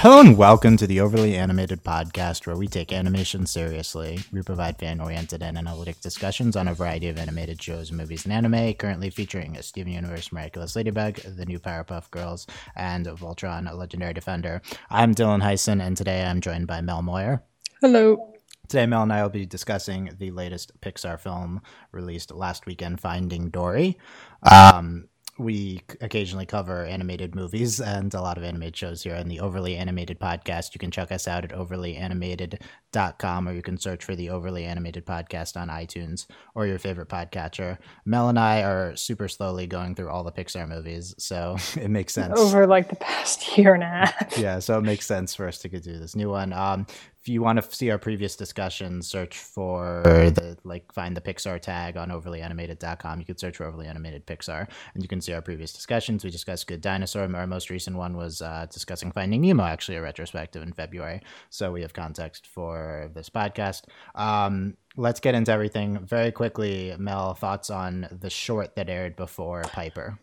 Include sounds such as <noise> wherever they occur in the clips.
Hello and welcome to the Overly Animated Podcast, where we take animation seriously. We provide fan oriented and analytic discussions on a variety of animated shows, movies, and anime, currently featuring a Steven Universe Miraculous Ladybug, the new Powerpuff Girls, and Voltron, a Legendary Defender. I'm Dylan Heisen, and today I'm joined by Mel Moyer. Hello. Today, Mel and I will be discussing the latest Pixar film released last weekend, Finding Dory. Um, we occasionally cover animated movies and a lot of animated shows here on the Overly Animated podcast. You can check us out at overlyanimated.com or you can search for the Overly Animated podcast on iTunes or your favorite podcatcher. Mel and I are super slowly going through all the Pixar movies, so <laughs> it makes sense. Over like the past <laughs> year and a half. yeah, so it makes sense for us to do this new one. Um, you want to see our previous discussions, search for the like find the Pixar tag on overlyanimated.com. You can search for overly animated Pixar, and you can see our previous discussions. We discussed Good Dinosaur. Our most recent one was uh, discussing Finding Nemo, actually a retrospective in February. So we have context for this podcast. Um, let's get into everything very quickly. Mel, thoughts on the short that aired before Piper?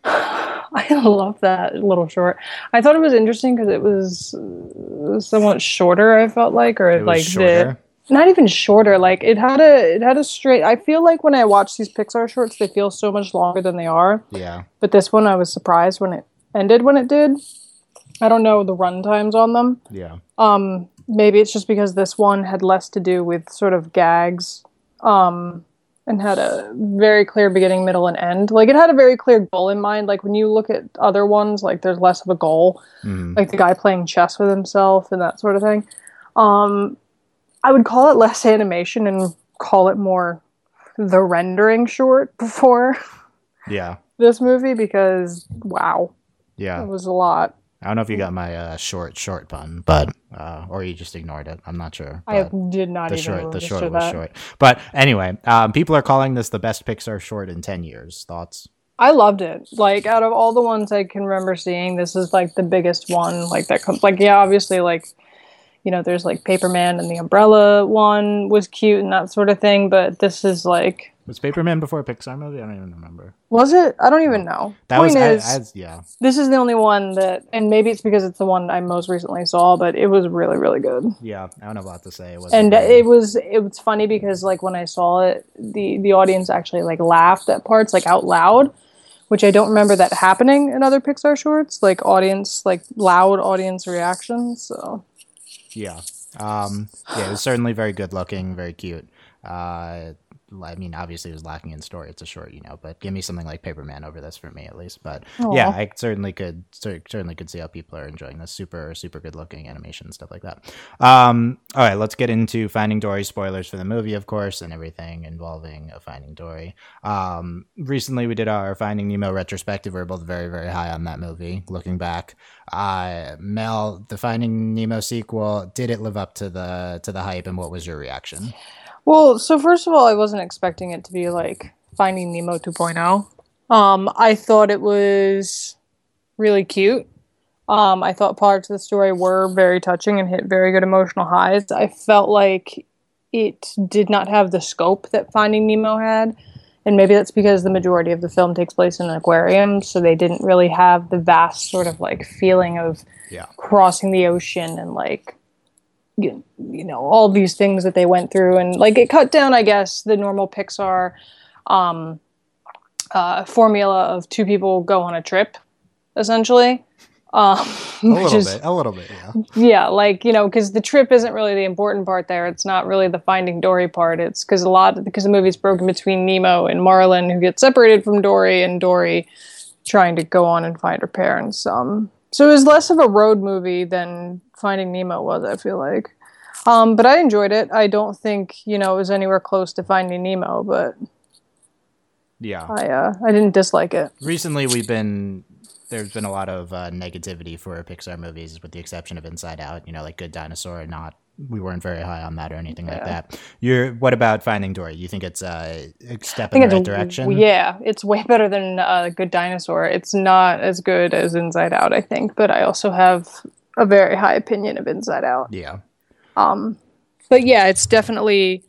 <laughs> I love that little short. I thought it was interesting because it was somewhat shorter. I felt like, or like shorter. the not even shorter. Like it had a it had a straight. I feel like when I watch these Pixar shorts, they feel so much longer than they are. Yeah. But this one, I was surprised when it ended when it did. I don't know the run times on them. Yeah. Um. Maybe it's just because this one had less to do with sort of gags. Um and had a very clear beginning, middle, and end. Like it had a very clear goal in mind. Like when you look at other ones, like there's less of a goal. Mm. Like the guy playing chess with himself and that sort of thing. Um, I would call it less animation and call it more the rendering short <laughs> before. Yeah. this movie because wow. Yeah. It was a lot. I don't know if you got my uh, short short pun, but uh, or you just ignored it. I'm not sure. I did not the even short. The short that. was short. But anyway, um, people are calling this the best Pixar short in ten years. Thoughts? I loved it. Like out of all the ones I can remember seeing, this is like the biggest one. Like that comes. Like yeah, obviously like you know there's like Paperman and the Umbrella one was cute and that sort of thing. But this is like was Paperman before a Pixar movie? I don't even remember. Was it? I don't even know. That Point was is, as, yeah. This is the only one that, and maybe it's because it's the one I most recently saw, but it was really, really good. Yeah, I don't know what to say. It and it was it was funny because like when I saw it, the the audience actually like laughed at parts like out loud, which I don't remember that happening in other Pixar shorts, like audience like loud audience reactions. So yeah, um, yeah, it was certainly very good looking, very cute. Uh, I mean, obviously, it was lacking in story. It's a short, you know, but give me something like Paperman over this for me at least. But Aww. yeah, I certainly could certainly could see how people are enjoying this. Super super good looking animation stuff like that. Um, all right, let's get into Finding Dory spoilers for the movie, of course, and everything involving Finding Dory. Um, recently, we did our Finding Nemo retrospective. We are both very very high on that movie. Looking back, uh, Mel, the Finding Nemo sequel, did it live up to the to the hype, and what was your reaction? Well, so first of all, I wasn't expecting it to be like Finding Nemo 2.0. Um, I thought it was really cute. Um, I thought parts of the story were very touching and hit very good emotional highs. I felt like it did not have the scope that Finding Nemo had. And maybe that's because the majority of the film takes place in an aquarium, so they didn't really have the vast sort of like feeling of yeah. crossing the ocean and like you, you know all these things that they went through and like it cut down i guess the normal pixar um, uh, formula of two people go on a trip essentially. Um, a little is, bit a little bit yeah. Yeah like you know because the trip isn't really the important part there. It's not really the finding dory part. It's because a lot because the movie's broken between nemo and marlin who get separated from dory and dory trying to go on and find her parents um, so it was less of a road movie than Finding Nemo was, I feel like. Um, but I enjoyed it. I don't think, you know, it was anywhere close to Finding Nemo, but yeah. I uh, I didn't dislike it. Recently we've been there's been a lot of uh, negativity for Pixar movies with the exception of Inside Out, you know, like Good Dinosaur not we weren't very high on that or anything yeah. like that. You're what about Finding Dory? You think it's uh, a step in the right direction? Yeah, it's way <laughs> better than uh, Good Dinosaur. It's not as good as Inside Out, I think, but I also have a very high opinion of Inside Out. Yeah. Um, but yeah, it's definitely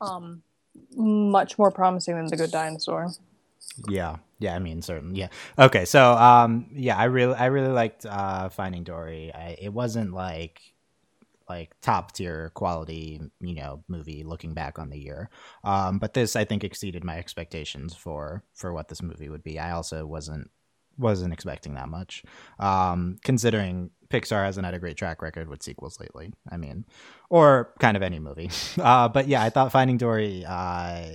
um much more promising than The Good Dinosaur. Yeah. Yeah, I mean, certainly. Yeah. Okay. So, um, yeah, I really, I really liked uh, Finding Dory. I, it wasn't like like top tier quality, you know, movie looking back on the year. Um, but this I think exceeded my expectations for for what this movie would be. I also wasn't wasn't expecting that much, um, considering Pixar hasn't had a great track record with sequels lately. I mean, or kind of any movie. <laughs> Uh, but yeah, I thought Finding Dory uh,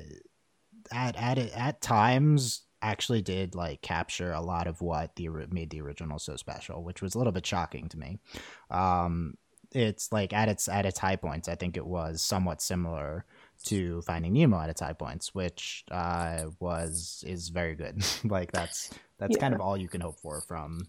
at at at times actually did like capture a lot of what the made the original so special, which was a little bit shocking to me. Um, it's like at its at its high points, I think it was somewhat similar to Finding Nemo at its high points, which uh, was is very good. <laughs> like that's that's yeah. kind of all you can hope for from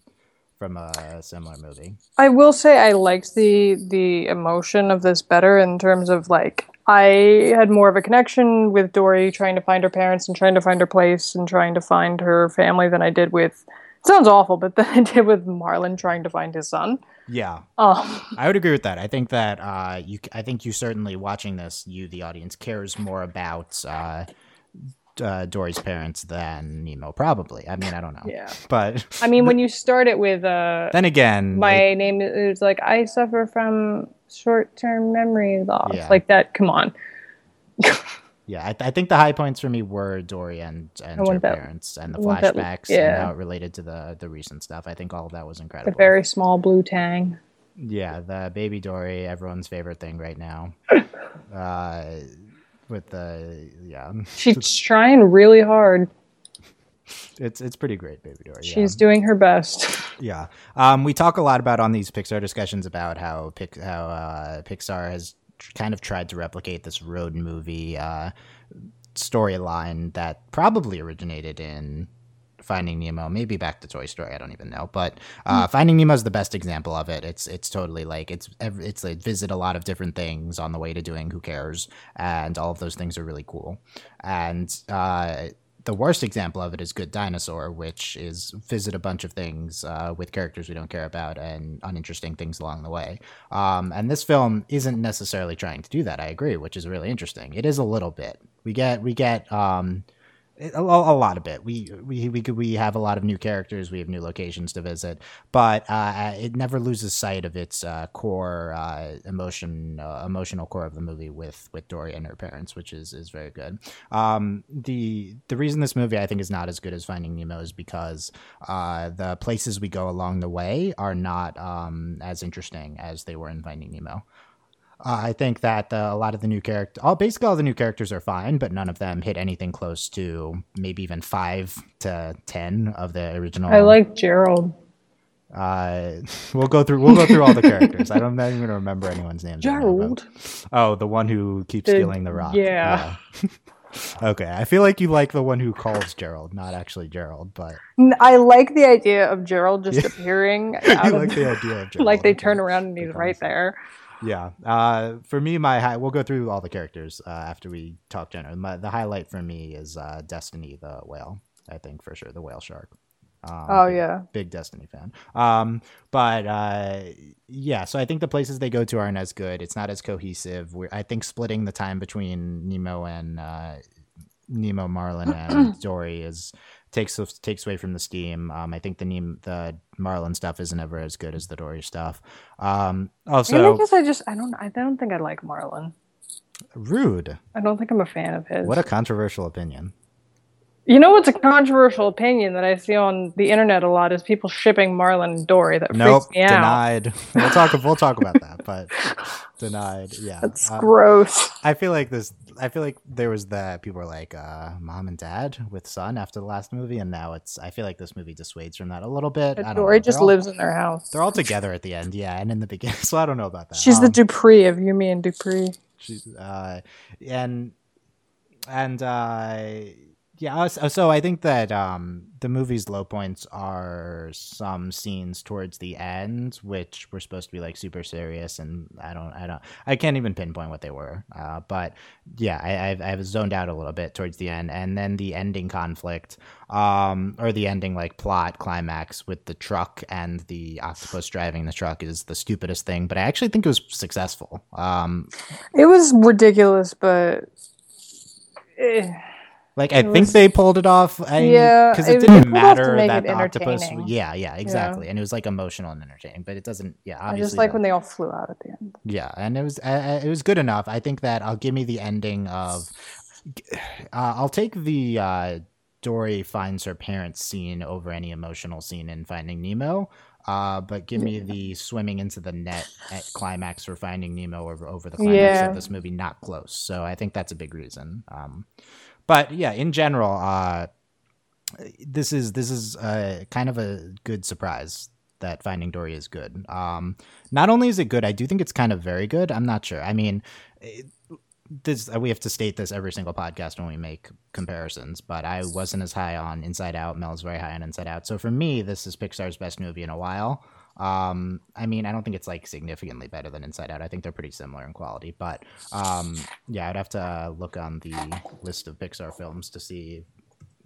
from a similar movie. I will say I liked the the emotion of this better in terms of like I had more of a connection with Dory trying to find her parents and trying to find her place and trying to find her family than I did with sounds awful, but <laughs> then I did with Marlin trying to find his son. Yeah, um, I would agree with that. I think that uh, you, I think you certainly watching this, you the audience cares more about uh, uh, Dory's parents than Nemo, probably. I mean, I don't know. Yeah, but I mean, when <laughs> you start it with uh, then again, my it, name is like I suffer from short-term memory loss, yeah. like that. Come on. <laughs> Yeah, I, th- I, think the high points for me were Dory and, and her that, parents and the flashbacks that, yeah. and how it related to the the recent stuff. I think all of that was incredible. The very small blue tang. Yeah, the baby Dory, everyone's favorite thing right now. <laughs> uh, with the yeah, she's <laughs> trying really hard. It's it's pretty great, baby Dory. She's yeah. doing her best. <laughs> Yeah, um, we talk a lot about on these Pixar discussions about how Pic- how uh, Pixar has kind of tried to replicate this road movie uh, storyline that probably originated in Finding Nemo, maybe back to Toy Story. I don't even know, but uh, mm. Finding Nemo is the best example of it. It's it's totally like it's it's like visit a lot of different things on the way to doing Who Cares, and all of those things are really cool. And uh, the worst example of it is Good Dinosaur, which is visit a bunch of things uh, with characters we don't care about and uninteresting things along the way. Um, and this film isn't necessarily trying to do that. I agree, which is really interesting. It is a little bit. We get we get um, a, a, lot of it. We we we we have a lot of new characters. We have new locations to visit, but uh, it never loses sight of its uh, core uh, emotion, uh, emotional core of the movie with with Dory and her parents, which is is very good. Um, the the reason this movie I think is not as good as Finding Nemo is because uh, the places we go along the way are not um, as interesting as they were in Finding Nemo. Uh, I think that uh, a lot of the new character, all basically all the new characters are fine, but none of them hit anything close to maybe even five to ten of the original. I like Gerald. Uh, <laughs> we'll go through. We'll go through all the characters. I don't even remember anyone's name. Gerald. Oh, the one who keeps the, stealing the rock. Yeah. yeah. <laughs> okay, I feel like you like the one who calls Gerald, not actually Gerald, but I like the idea of Gerald just <laughs> appearing. you like the idea of Gerald. like they turn around and he's right there. Yeah. Uh, for me, my high, we'll go through all the characters uh, after we talk general. My, the highlight for me is uh, Destiny the whale. I think for sure the whale shark. Um, oh yeah, big Destiny fan. Um, but uh, yeah, so I think the places they go to aren't as good. It's not as cohesive. We're, I think splitting the time between Nemo and uh, Nemo, Marlin, and <clears throat> Dory is takes takes away from the steam. Um, I think the Neem, the Marlin stuff isn't ever as good as the Dory stuff. Um, also, I guess I just I don't I don't think I like Marlin. Rude. I don't think I'm a fan of his. What a controversial opinion. You know what's a controversial opinion that I see on the internet a lot is people shipping Marlin and Dory. That nope, freaks me denied. out. We'll talk. We'll talk about that, but <laughs> denied. Yeah, that's uh, gross. I feel like this. I feel like there was that people were like, uh, "Mom and Dad with son" after the last movie, and now it's. I feel like this movie dissuades from that a little bit. Dory just all, lives in their house. They're all together at the end, yeah, and in the beginning. <laughs> So I don't know about that. She's um, the Dupree of You, Me and Dupree. She's uh, and and uh yeah, so I think that um, the movie's low points are some scenes towards the end, which were supposed to be like super serious, and I don't, I don't, I can't even pinpoint what they were. Uh, but yeah, I, I've, I've zoned out a little bit towards the end, and then the ending conflict, um, or the ending like plot climax with the truck and the octopus driving the truck is the stupidest thing. But I actually think it was successful. Um, it was ridiculous, but. Eh Like I think they pulled it off. I, Yeah, because it, it- didn't matter that octopus. Yeah, yeah, exactly. And it was like emotional and entertaining, but it doesn't. Yeah, I obviously. just like when they all flew out at the end. Yeah, and it was uh, it was good enough. I think that I'll give me the ending of. <sighs> Uh, I'll take the uh, Dory finds her parents scene over any emotional scene in Finding Nemo. Uh, but give me the swimming into the net at climax for Finding Nemo over over the climax Yeah. of this movie not close. So I think that's a big reason. Um, but yeah, in general, uh, this is this is uh, kind of a good surprise that Finding Dory is good. Um, not only is it good, I do think it's kind of very good. I'm not sure. I mean, this we have to state this every single podcast when we make comparisons. But I wasn't as high on Inside Out. Mel's very high on Inside Out. So for me, this is Pixar's best movie in a while. Um, I mean, I don't think it's like significantly better than Inside Out. I think they're pretty similar in quality. But um, yeah, I'd have to look on the list of Pixar films to see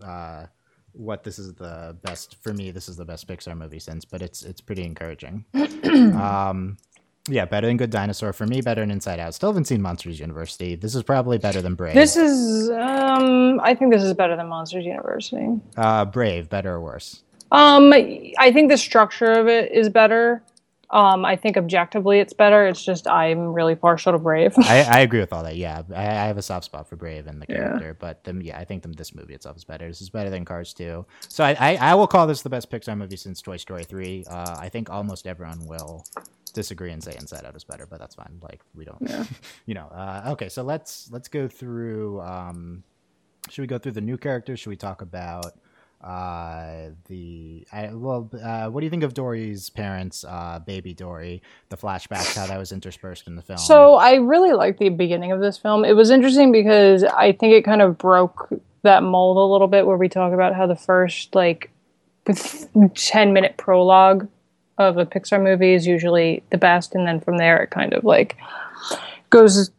uh, what this is the best for me. This is the best Pixar movie since, but it's it's pretty encouraging. <clears throat> um, yeah, better than Good Dinosaur for me. Better than Inside Out. Still haven't seen Monsters University. This is probably better than Brave. This is, um, I think this is better than Monsters University. uh, Brave, better or worse? Um, I think the structure of it is better. Um, I think objectively it's better. It's just I'm really partial to Brave. I, <laughs> I agree with all that. Yeah, I, I have a soft spot for Brave and the Yeah. character, but them, yeah, I think them, this movie itself is better. This is better than Cars 2. So I, I, I will call this the best Pixar movie since Toy Story 3. Uh, I think almost everyone will disagree and say Inside Out is better, but that's fine. Like we don't, <laughs> you know. Uh, okay, so let's let's go through. Um, should we go through the new characters? Should we talk about uh the I, well uh what do you think of dory's parents uh baby dory? The flashbacks how that was interspersed in the film. So I really liked the beginning of this film. It was interesting because I think it kind of broke that mold a little bit where we talk about how the first like 10 minute prologue of a Pixar movie is usually the best. And then from there it kind of like goes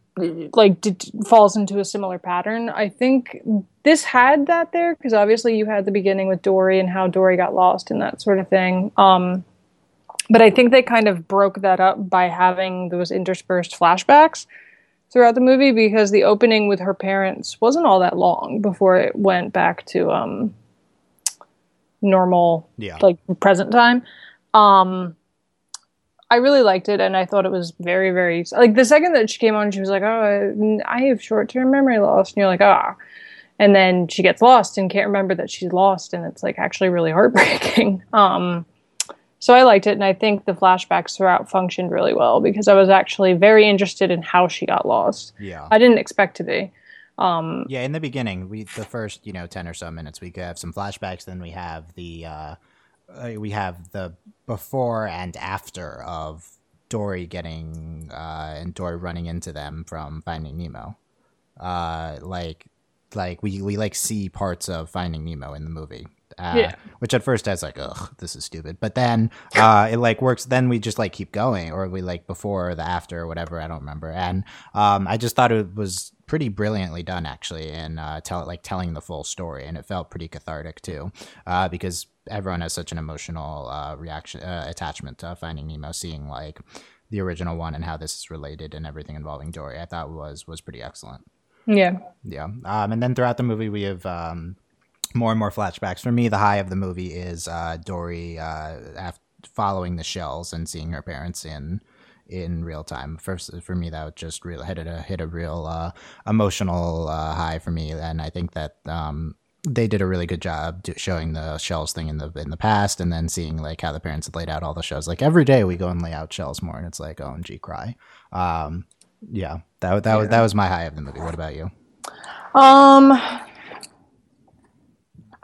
like d- d- falls into a similar pattern. I think this had that there because obviously you had the beginning with Dory and how Dory got lost and that sort of thing. Um but I think they kind of broke that up by having those interspersed flashbacks throughout the movie because the opening with her parents wasn't all that long before it went back to um normal yeah like present time. Um I really liked it and I thought it was very very like the second that she came on she was like, "Oh, I have short-term memory loss." And you're like, "Ah." And then she gets lost and can't remember that she's lost and it's like actually really <laughs> heartbreaking. Um so I liked it, and I think the flashbacks throughout functioned really well because I was actually very interested in how she got lost. yeah I didn't expect to be. Um, Yeah, in the beginning, we the first you know ten or so minutes, we could have some flashbacks. Then we have the uh, uh, we have the before and after of Dory getting uh, and Dory running into them from Finding Nemo. Uh, like like we we like see parts of Finding Nemo in the movie. Uh, Yeah. Which at first I was like, ugh, this is stupid. But then uh, it like works. Then we just like keep going, or we like before or the after or whatever. I don't remember. And um, I just thought it was pretty brilliantly done actually, and uh, tell like telling the full story, and it felt pretty cathartic too, uh, because everyone has such an emotional uh, reaction uh, attachment to Finding Nemo, seeing like the original one and how this is related and everything involving Dory. I thought was was pretty excellent. yeah, Yeah. Um, and then throughout the movie, we have um, more and more flashbacks. For me, the high of the movie is uh, Dory uh, af- following the shells and seeing her parents in in real time. First, for me, that just really hit a hit a real uh, emotional uh, high for me, and I think that. Um, they did a really good job showing the shells thing in the in the past, and then seeing like how the parents had laid out all the shells. Like every day, we go and lay out shells more, and it's like, oh, and G cry. Um, yeah, that that was that was my high of the movie. What about you? Um,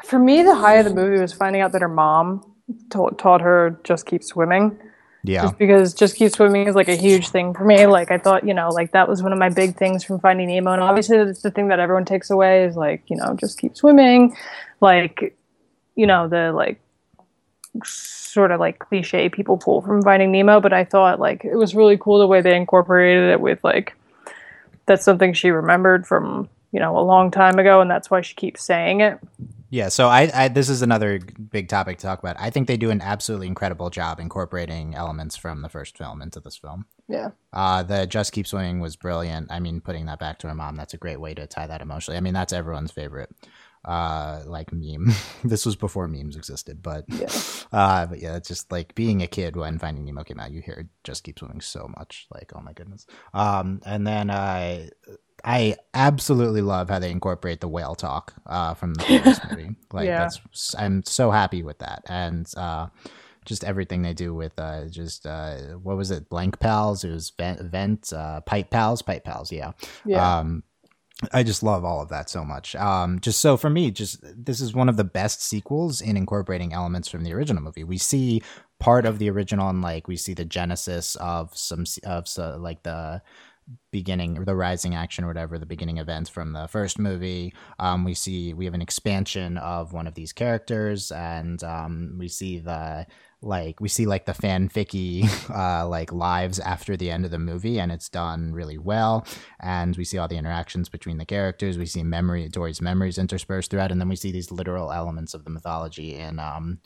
for me, the high of the movie was finding out that her mom taught, taught her just keep swimming. Yeah, Just because just keep swimming is like a huge thing for me. Like I thought, you know, like that was one of my big things from Finding Nemo, and obviously that's the thing that everyone takes away is like, you know, just keep swimming. Like, you know, the like sort of like cliche people pull from Finding Nemo, but I thought like it was really cool the way they incorporated it with like that's something she remembered from you know a long time ago, and that's why she keeps saying it. Yeah, so I, I, this is another big topic to talk about. I think they do an absolutely incredible job incorporating elements from the first film into this film. Yeah. Uh, the Just Keep Swimming was brilliant. I mean, putting that back to her mom, that's a great way to tie that emotionally. I mean, that's everyone's favorite uh like meme <laughs> this was before memes existed but yeah. <laughs> uh but yeah it's just like being a kid when finding nemo came out you hear just keep swimming so much like oh my goodness um and then uh I absolutely love how they incorporate the whale talk uh, from the previous movie. <laughs> Like yeah. that's I'm so happy with that, and uh, just everything they do with uh, just uh, what was it? Blank pals. It was vent, vent uh, pipe pals, pipe pals. Yeah. Yeah. Um, I just love all of that so much. Um, just so for me, just this is one of the best sequels in incorporating elements from the original movie. We see part of the original, and like we see the genesis of some of so, like the beginning the rising action or whatever the beginning events from the first movie. Um, we see we have an expansion of one of these characters and um, we see the like we see like the fanficky <laughs> uh, like lives after the end of the movie and it's done really well. And we see all the interactions between the characters. We see memory dory's memories interspersed throughout and then we see these literal elements of the mythology in um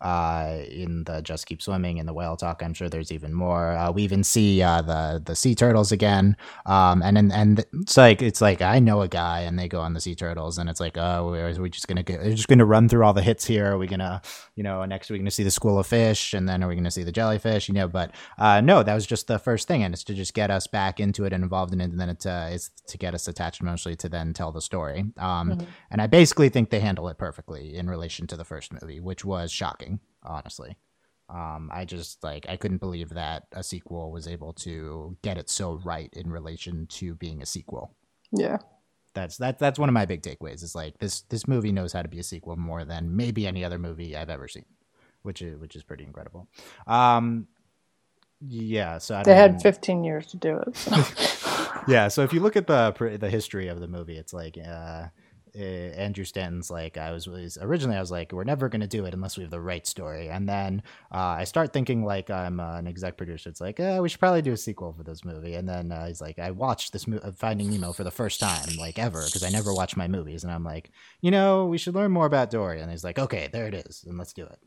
uh, in the Just Keep Swimming and the whale talk. I'm sure there's even more. Uh, we even see uh, the the sea turtles again, um, and and and it's like it's like I know a guy, and they go on the sea turtles, and it's like oh, we're, we just gonna get? Are just gonna run through all the hits here? Are we gonna, you know, next we're gonna see the school of fish, and then are we gonna see the jellyfish? You know, but uh, no, that was just the first thing, and it's to just get us back into it and involved in it, and then it's uh, it's to get us attached emotionally to then tell the story. Um, mm-hmm. and I basically think they handle it perfectly in relation to the first movie, which was shocking honestly. Um, I just like I couldn't believe that a sequel was able to get it so right in relation to being a sequel. Yeah. That's that that's one of my big takeaways. Is like this this movie knows how to be a sequel more than maybe any other movie I've ever seen, which is which is pretty incredible. Um, yeah, so they had 15 years to do it. So. <laughs> yeah, so if you look at the the history of the movie, it's like uh, uh, Andrew Stanton's like I was, was, originally I was like we're never gonna do it unless we have the right story, and then uh, I start thinking like I'm uh, an exec producer. It's like eh, we should probably do a sequel for this movie, and then uh, he's like I watched this movie Finding Nemo for the first time like ever because I never watch my movies, and I'm like you know we should learn more about Dory, and he's like okay there it is, and let's do it.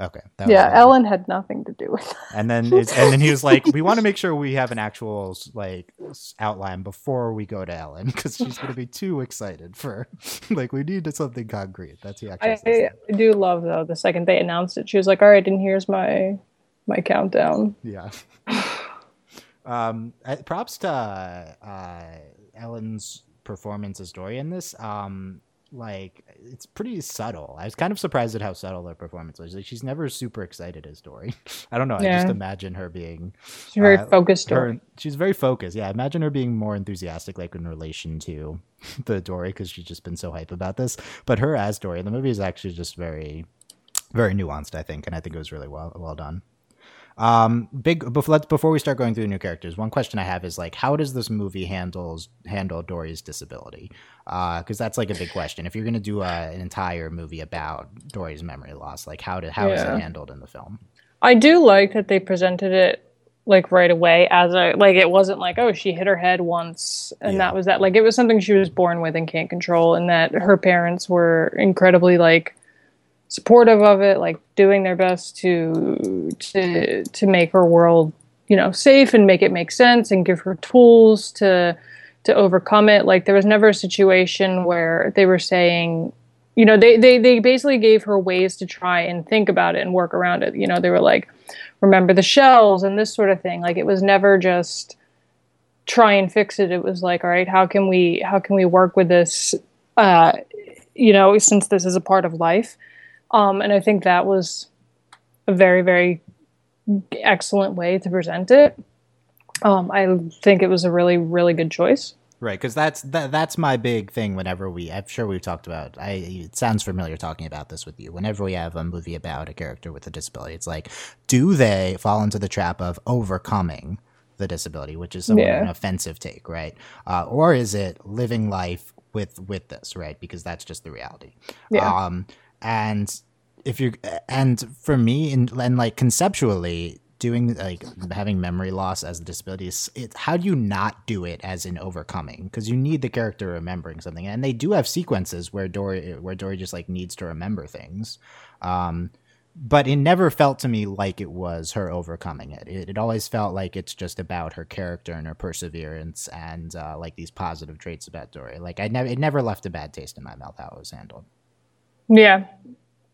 Okay. yeah, Ellen had nothing to do with that. And then <laughs> and then he was like, "We want to make sure we have an actual like outline before we go to Ellen because she's going to be too excited for <laughs> like we need something concrete." That's the actual. I, I do love though the second they announced it, she was like, "All right, and here's my my countdown." Yeah. <sighs> um, props to uh, Ellen's performance as Dory in this. Um, like it's pretty subtle. I was kind of surprised at how subtle her performance was. Like she's never super excited as Dory. <laughs> I don't know. Yeah. I just imagine her being she's very uh, focused. Her, she's very focused. Yeah, imagine her being more enthusiastic, like in relation to <laughs> the Dory, because she's just been so hype about this. But her as Dory in the movie is actually just very, very nuanced. I think, and I think it was really well well done. Um, big before let's before we start going through the new characters, one question I have is like, how does this movie handles handle Dory's disability? Because uh, that's like a big question. If you're going to do a, an entire movie about Dory's memory loss, like how did how yeah. is it handled in the film? I do like that they presented it like right away as a like it wasn't like oh she hit her head once and yeah. that was that like it was something she was born with and can't control and that her parents were incredibly like supportive of it, like doing their best to to to make her world, you know, safe and make it make sense and give her tools to to overcome it. Like there was never a situation where they were saying, you know, they they they basically gave her ways to try and think about it and work around it. You know, they were like, remember the shells and this sort of thing. Like it was never just try and fix it. It was like, all right, how can we how can we work with this uh you know, since this is a part of life um, and I think that was a very, very excellent way to present it. Um, I think it was a really, really good choice. Right, because that's that, that's my big thing. Whenever we, I'm sure we've talked about. I it sounds familiar talking about this with you. Whenever we have a movie about a character with a disability, it's like, do they fall into the trap of overcoming the disability, which is yeah. an offensive take, right? Uh, or is it living life with with this, right? Because that's just the reality. Yeah. Um, and if you and for me and, and like conceptually doing like having memory loss as a disability is it, how do you not do it as in overcoming because you need the character remembering something and they do have sequences where dory where dory just like needs to remember things um but it never felt to me like it was her overcoming it. It, it always felt like it's just about her character and her perseverance and uh, like these positive traits about Dory. Like I never, it never left a bad taste in my mouth how it was handled. Yeah,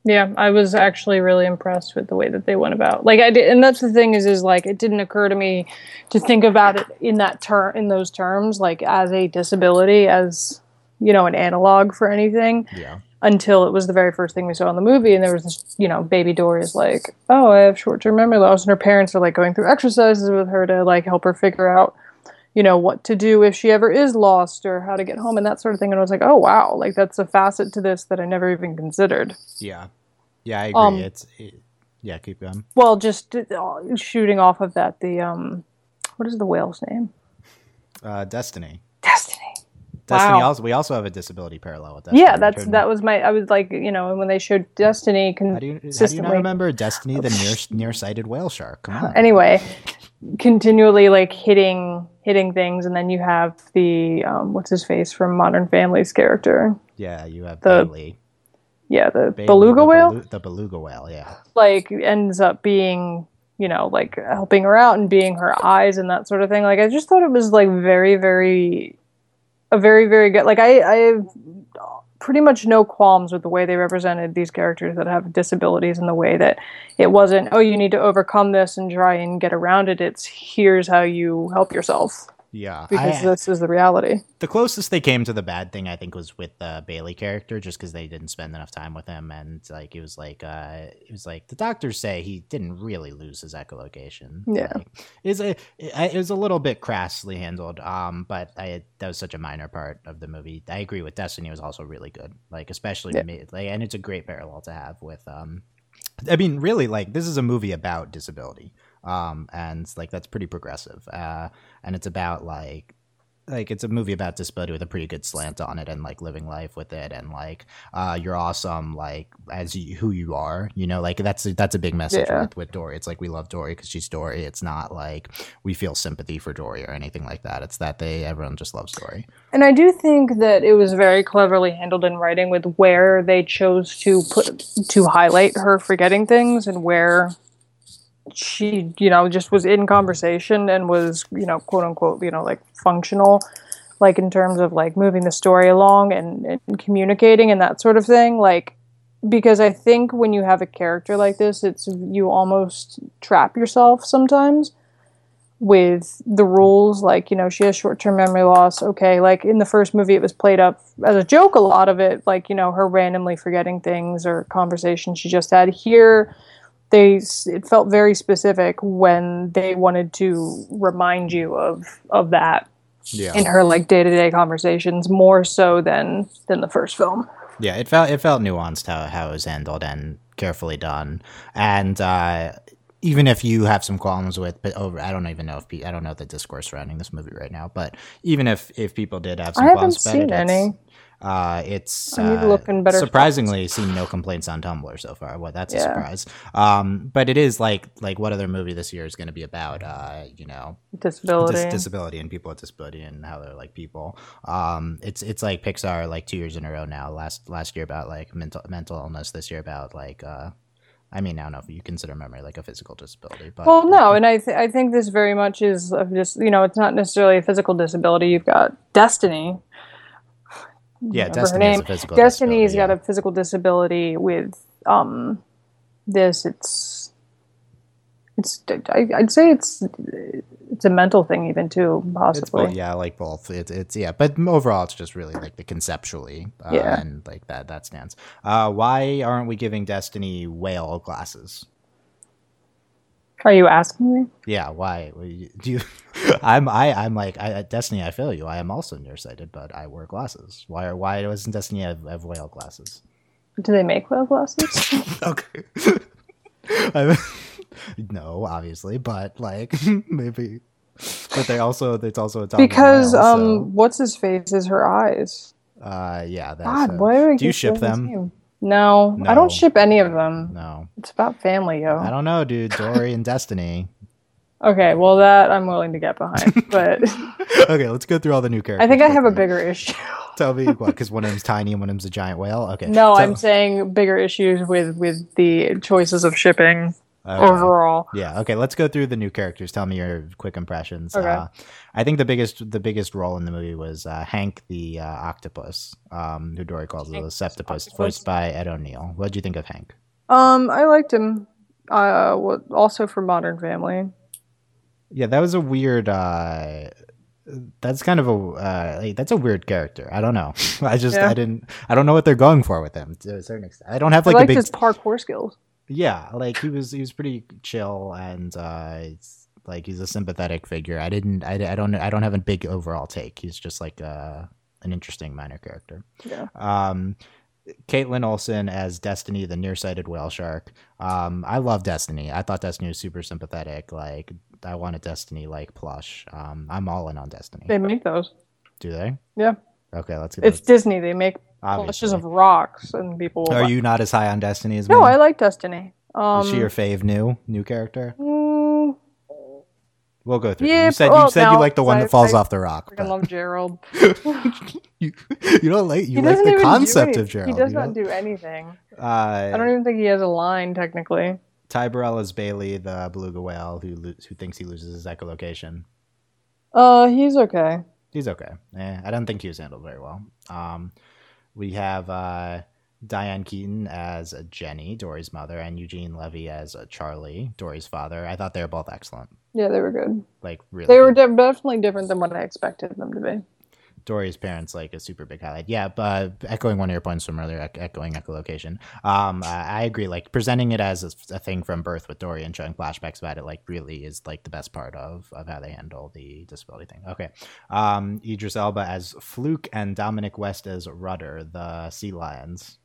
yeah, I was actually really impressed with the way that they went about. Like I did, and that's the thing is, is like it didn't occur to me to think about it in that term, in those terms, like as a disability, as you know, an analog for anything. Yeah until it was the very first thing we saw in the movie and there was this you know baby dory is like oh i have short-term memory loss and her parents are like going through exercises with her to like help her figure out you know what to do if she ever is lost or how to get home and that sort of thing. And i was like oh wow. Like that's a facet to this that i never even considered. Yeah. Yeah i agree. Um, it's it, yeah keep going. well just uh, shooting off of that the um what is the whale's name? Uh destiny. Destiny. Destiny wow. also we also have a disability parallel with Destiny. Yeah, that's that was my I was like you know when they showed Destiny con- how do you, how do you not remember Destiny the near nearsighted whale shark? Come on. Anyway, continually like hitting hitting things, and then you have the um, what's his face from Modern Family's character. Yeah, you have the Bailey. Yeah, the Bailey, beluga the whale. Belu- the beluga whale. Yeah. Like ends up being you know like helping her out and being her eyes and that sort of thing. Like I just thought it was like very very a very very good like i i pretty much no qualms with the way they represented these characters that have disabilities in the way that it wasn't oh you need to overcome this and try and get around it. It's here's how you help yourself yeah, because I, this is the reality. The closest they came to the bad thing, I think, was with the Bailey character, just because they didn't spend enough time with him, and like it was like uh, it was like the doctors say he didn't really lose his echolocation. Yeah, like, it's a it, was a little bit crassly handled, um, but I that was such a minor part of the movie. I agree with Destiny was also really good, like especially yeah. me, like, and it's a great parallel to have with um, I mean, really, like this is a movie about disability um, and like that's pretty progressive. Uh, and it's about like like it's a movie about disability with a pretty good slant on it and like living life with it and like uh you're awesome like as you, who you are you know like that's that's a big message yeah. with, with dory it's like we love dory because she's dory it's not like we feel sympathy for dory or anything like that it's that they everyone just loves dory and i do think that it was very cleverly handled in writing with where they chose to put to highlight her forgetting things and where she, you know, just was in conversation and was, you know, quote unquote, you know, like functional, like in terms of like moving the story along and, and communicating and that sort of thing. Like, because I think when you have a character like this, it's you almost trap yourself sometimes with the rules. Like, you know, she has short term memory loss. Okay, like in the first movie, it was played up as a joke, a lot of it, like, you know, her randomly forgetting things or conversations she just had. Here, they it felt very specific when they wanted to remind you of of that yeah. in her like day-to-day conversations more so than than the first film yeah it felt it felt nuanced how, how it was handled and carefully done and uh, even if you have some qualms with but over i don't even know if pe- i don't know the discourse surrounding this movie right now but even if if people did have some I qualms haven't seen any uh, it's uh, better surprisingly seen no complaints on Tumblr so far. Well, that's yeah. a surprise. Um, but it is like like what other movie this year is going to be about? Uh, you know, disability, dis- disability, and people with disability and how they're like people. Um, it's it's like Pixar like two years in a row now. Last last year about like mental mental illness. This year about like. Uh, I mean, I don't know if you consider memory like a physical disability, but well, no, and I th- I think this very much is just you know it's not necessarily a physical disability. You've got Destiny, yeah, Destiny Destiny's got a physical disability with um this. It's it's I, would say it's it's a mental thing even too possibly. Both, yeah, like both. It's it's yeah, but overall it's just really like the conceptually uh, yeah. and like that that stands. Uh, why aren't we giving Destiny whale glasses? Are you asking me? Yeah, why? Do you? <laughs> I'm I I'm like I, Destiny. I feel you. I am also nearsighted, but I wear glasses. Why? Why doesn't Destiny have, have whale glasses? Do they make whale glasses? <laughs> okay. <laughs> <laughs> No, obviously, but like <laughs> <laughs> maybe. But they also it's also a because whale, um so. what's his face is her eyes. Uh yeah. That's, God, why do you ship them? No, no, I don't ship any of them. No, it's about family, yo. I don't know, dude. Dory and Destiny. Okay, well that I'm willing to get behind, but okay, let's go through all the new characters. I think I have a bigger issue. Tell me what? Because one of them's tiny and one of them's a giant whale. Okay. No, so- I'm saying bigger issues with with the choices of shipping okay. overall. Yeah. Okay. Let's go through the new characters. Tell me your quick impressions. Okay. Uh, I think the biggest the biggest role in the movie was uh, Hank the uh, octopus, um, who Dory calls the Hank septopus, Octopus. voiced by Ed O'Neill. What did you think of Hank? Um, I liked him. Uh, also for Modern Family. Yeah, that was a weird. Uh, that's kind of a uh, like, that's a weird character. I don't know. <laughs> I just Yeah. I didn't I don't know what they're going for with him to a certain extent. I don't have I like a big his parkour skills. Yeah like he was he was pretty chill and uh it's like he's a sympathetic figure. I didn't I, I don't I don't have a big overall take. He's just like uh an interesting minor character. Yeah. Um, Kaitlin Olson as Destiny, the nearsighted whale shark. Um, I love Destiny. I thought Destiny was super sympathetic. Like I want a Destiny like plush. Um, I'm all in on Destiny. They make those. Do they? Yeah. Okay, let's get it. It's Disney. They make obviously. of rocks, and people. Are you not as high on Destiny as me? No, I like Destiny. Um, Is she your fave new new character? mm, We'll go through. Yeah, you said well, you said you like the one I- that falls I off the rock. but- love Gerald. <laughs> you, you don't like you he like the concept of Gerald. He does not do anything. Uh, I don't even think he has a line technically. Ty Burrell is Bailey, the beluga whale who lo- who thinks he loses his echolocation. Uh, he's okay. He's okay. Eh, I don't think he was handled very well. Um, we have uh, Diane Keaton as Jenny, Dory's mother, and Eugene Levy as uh, Charlie, Dory's father. I thought they were both excellent. Yeah, they were good. Like really, They were de- definitely different than what I expected them to be. Dory's parents like a super big highlight. Yeah, but echoing one of your points from earlier, echoing echolocation. Um, I, agree. Like presenting it as a, a thing from birth with Dory and showing flashbacks about it, like really is like the best part of of how they handle the disability thing. Okay, um, Idris Elba as Fluke and Dominic West as Rudder, the sea lions.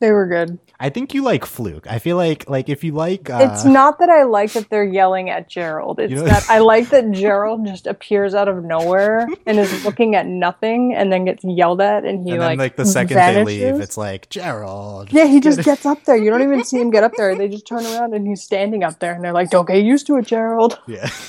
They were good. I think you like Fluke. I feel like like if you like, uh, it's not that I like that they're yelling at Gerald. It's know- that I like that Gerald just appears out of nowhere and is looking at nothing and then gets yelled at and he and like then like the second vanishes. they leave, it's like Gerald. Yeah, he just gets up there. You don't even see him get up there. They just turn around and he's standing up there and they're like, Don't get used to it, Gerald. Yeah. <laughs>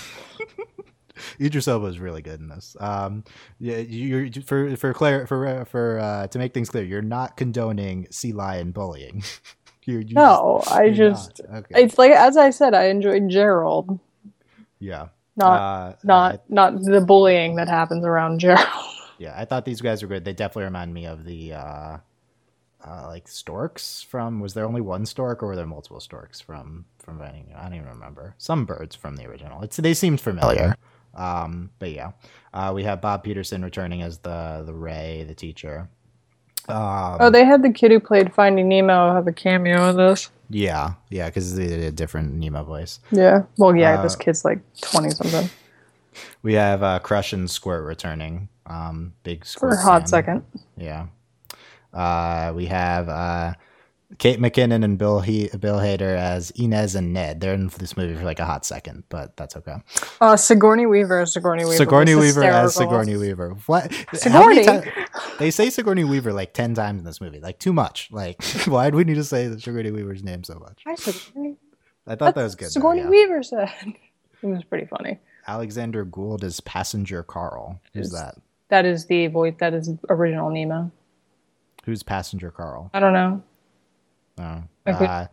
Idris Elba is really good in this. Um, yeah, you're for for clear for uh, for uh, to make things clear, you're not condoning sea lion bullying. <laughs> you you No, I you're just okay. it's like as I said, I enjoyed Gerald. yeah, Not uh, not I, not the bullying that happens around Gerald. <laughs> yeah. I thought these guys were good. They definitely remind me of the uh, uh, like storks from. Was there only one stork, or were there multiple storks from from I don't even remember. Some birds from the original. It's they seemed familiar. Um, but yeah, uh, we have Bob Peterson returning as the the Ray, the teacher. Um, Oh, they had the kid who played Finding Nemo have a cameo in this. yeah, yeah, because they did a different Nemo voice. Yeah. Well, yeah, Uh, this kid's like twenty something We have uh, Crush and Squirt returning. Um, big for squirt a hot fan. second. Yeah. Uh, we have uh, Kate McKinnon and Bill he- Bill Hader as Inez and Ned. They're in this movie for like a hot second, but that's okay. Uh, Sigourney Weaver is Sigourney Weaver. Sigourney Weaver as. Sigourney Weaver. What? Sigourney. they say Sigourney Weaver like ten times in this movie. Like too much. Like <laughs> why do we need to say the Sigourney Weaver's name so much? Hi, Sigourney. I thought that was good. though, Sigourney yeah. Weaver said. <laughs> It was pretty funny. Alexander Gould is Passenger Carl. Who's Is- that? That is the voice. That is original Nemo. Who's Passenger Carl? I don't know. Oh. Okay. Uh,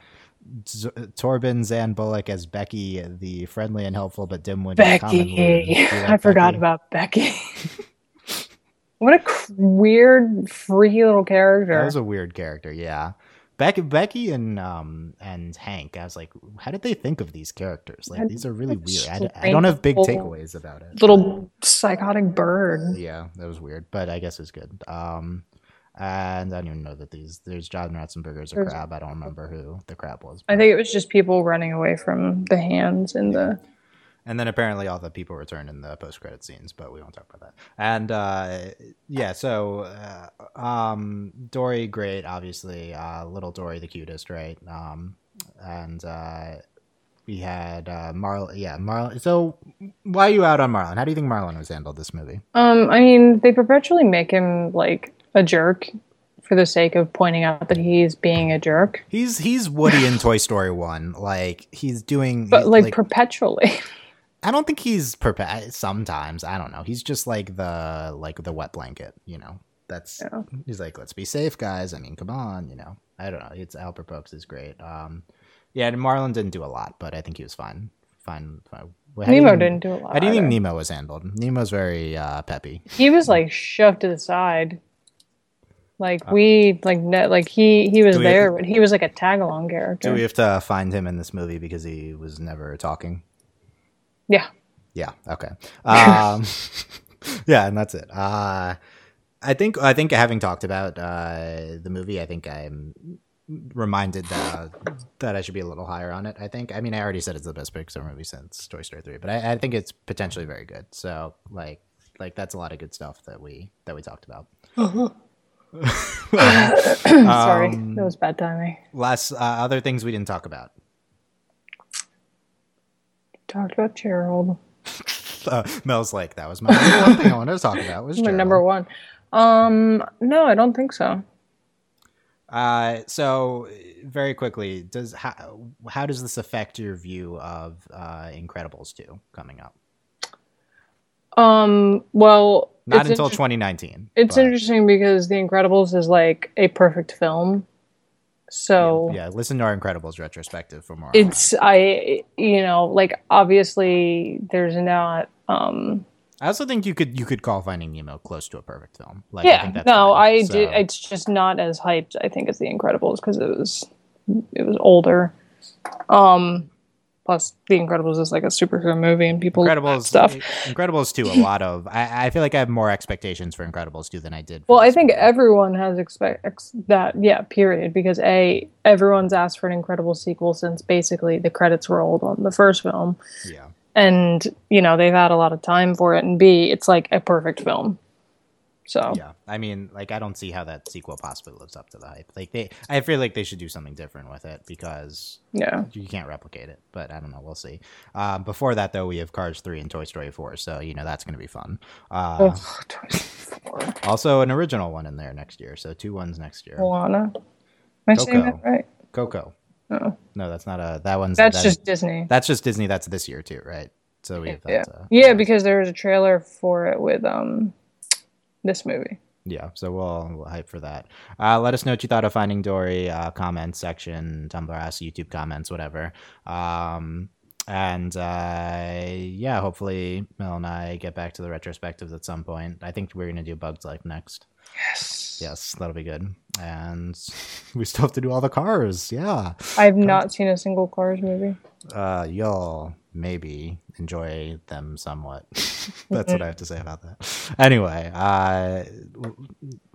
Z- Torbin Xan Bullock as Becky, the friendly and helpful but dim-witted. Becky. <laughs> Like I forgot Becky? about Becky. <laughs> what a cr- weird, freaky little character. That was a weird character, yeah. Becky, Becky, and um and Hank. I was like, how did they think of these characters? Like, these are really weird. I, I don't have big takeaways about it. little psychotic bird. Yeah, that was weird, but I guess it's good. Um, and I don't even know that these. There's John Ratzenberger as a crab. I don't remember who the crab was. I think it was just people running away from the hands in the. And then apparently all the people return in the post credit scenes, but we won't talk about that. And uh, yeah, so uh, um, Dory, great, obviously. Uh, little Dory, the cutest, right? Um, and uh, we had uh, Marl. Yeah, Marlin. So why are you out on Marlin? How do you think Marlin was handled this movie? Um, I mean, they perpetually make him like a jerk for the sake of pointing out that he's being a jerk, He's he's Woody in Toy Story One. Like he's doing, but he- like, perpetually. <laughs> I don't think he's perpe- sometimes I don't know. He's just like the like the wet blanket, you know. That's yeah. he's like, let's be safe, guys. I mean, come on, you know. I don't know. It's Albert Brooks is great. Um, yeah, and Marlin didn't do a lot, but I think he was fine. Fine. fine. Nemo did didn't do a lot. How do you think Nemo was handled? Nemo's very uh, peppy. He was like shoved to the side. Like uh, we like ne- like he he was there, but he was like a tag along character. Do we have to find him in this movie because he was never talking? Yeah. Yeah. Okay. Um, <laughs> yeah, and that's it. Uh, I think I think having talked about uh, the movie, I think I'm reminded that that I should be a little higher on it. I think. I mean, I already said it's the best Pixar movie since Toy Story three, but I, I think it's potentially very good. So like like that's a lot of good stuff that we that we talked about. Uh-huh. <coughs> Sorry, um, that was bad timing. Last uh, other things we didn't talk about. Talked about Gerald. <laughs> uh, Mel's like that was my number one thing I wanted to talk about. Was <laughs> my number one. Um, no, I don't think so. Uh, so very quickly, does how how does this affect your view of uh, Incredibles two coming up? Um, well, not until 2019. It's but. interesting because The Incredibles is like a perfect film. So yeah, yeah, listen to our Incredibles retrospective for more. It's I you know like obviously there's not um I also think you could you could call Finding Nemo close to a perfect film. Like, yeah, I no, fine, I so. did. It's just not as hyped. I think as The Incredibles because it was it was older. Um, plus The Incredibles is like a superhero movie and people Incredibles stuff. Eh, Incredibles too. A <laughs> lot of I, I feel like I have more expectations for Incredibles two than I did. well, I think movie. everyone has expect ex- that. Yeah, period. Because a everyone's asked for an Incredible sequel since basically the credits rolled on the first film. Yeah and you know they've had a lot of time for it and b it's like a perfect film so yeah i mean like i don't see how that sequel possibly lives up to the hype like they i feel like they should do something different with it because yeah you can't replicate it but i don't know we'll see um, before that though we have cars 3 and toy story 4 so you know that's going to be fun uh, also an original one in there next year so two ones next year Moana. am i Coco. saying that right coco Oh. No, that's not a. That one's. That's that just is, Disney. That's just Disney. That's this year too, right? So we have yeah, uh, yeah, because there was a trailer for it with um, this movie. Yeah, so we'll, we'll hype for that. Uh, let us know what you thought of Finding Dory. Uh, comments section, Tumblr, Ask, YouTube comments, whatever. Um, and uh, yeah, hopefully Mel and I get back to the retrospectives at some point. I think we're gonna do Bugs Life next. Yes. Yes, that'll be good. And <laughs> we still have to do all the cars. Yeah. I've not seen a single Cars movie. Uh, y'all maybe enjoy them somewhat. <laughs> That's what I have to say about that. Anyway, uh,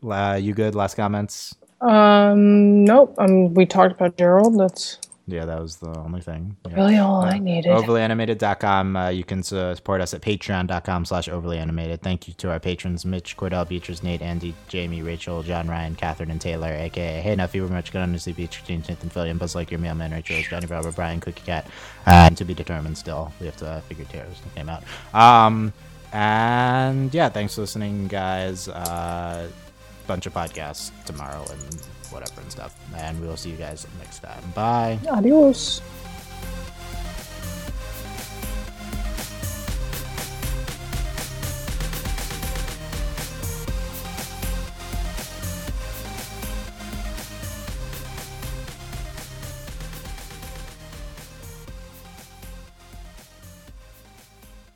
uh, you good? Last comments? Um, nope. Um, we talked about Gerald. That's yeah, that was the only thing. Yeah. Really all uh, I needed. Overlyanimated.com. Uh, you can support us at patreon.com slash overlyanimated. Thank you to our patrons, Mitch, Cordell, Beatrice, Nate, Andy, Jamie, Rachel, John, Ryan, Catherine, and Taylor, aka Hey Nuffy, we're much good on Sleep Beach, James, Nathan, Fillion, Buzz Like Your Mailman, Rachel, Johnny Robert, Brian, Cookie Cat, uh, and to be determined still. We have to uh, figure Taylor's name out. Um, and yeah, thanks for listening, guys. Uh, bunch of podcasts tomorrow and whatever and stuff. And we will see you guys next time. Bye. Adios.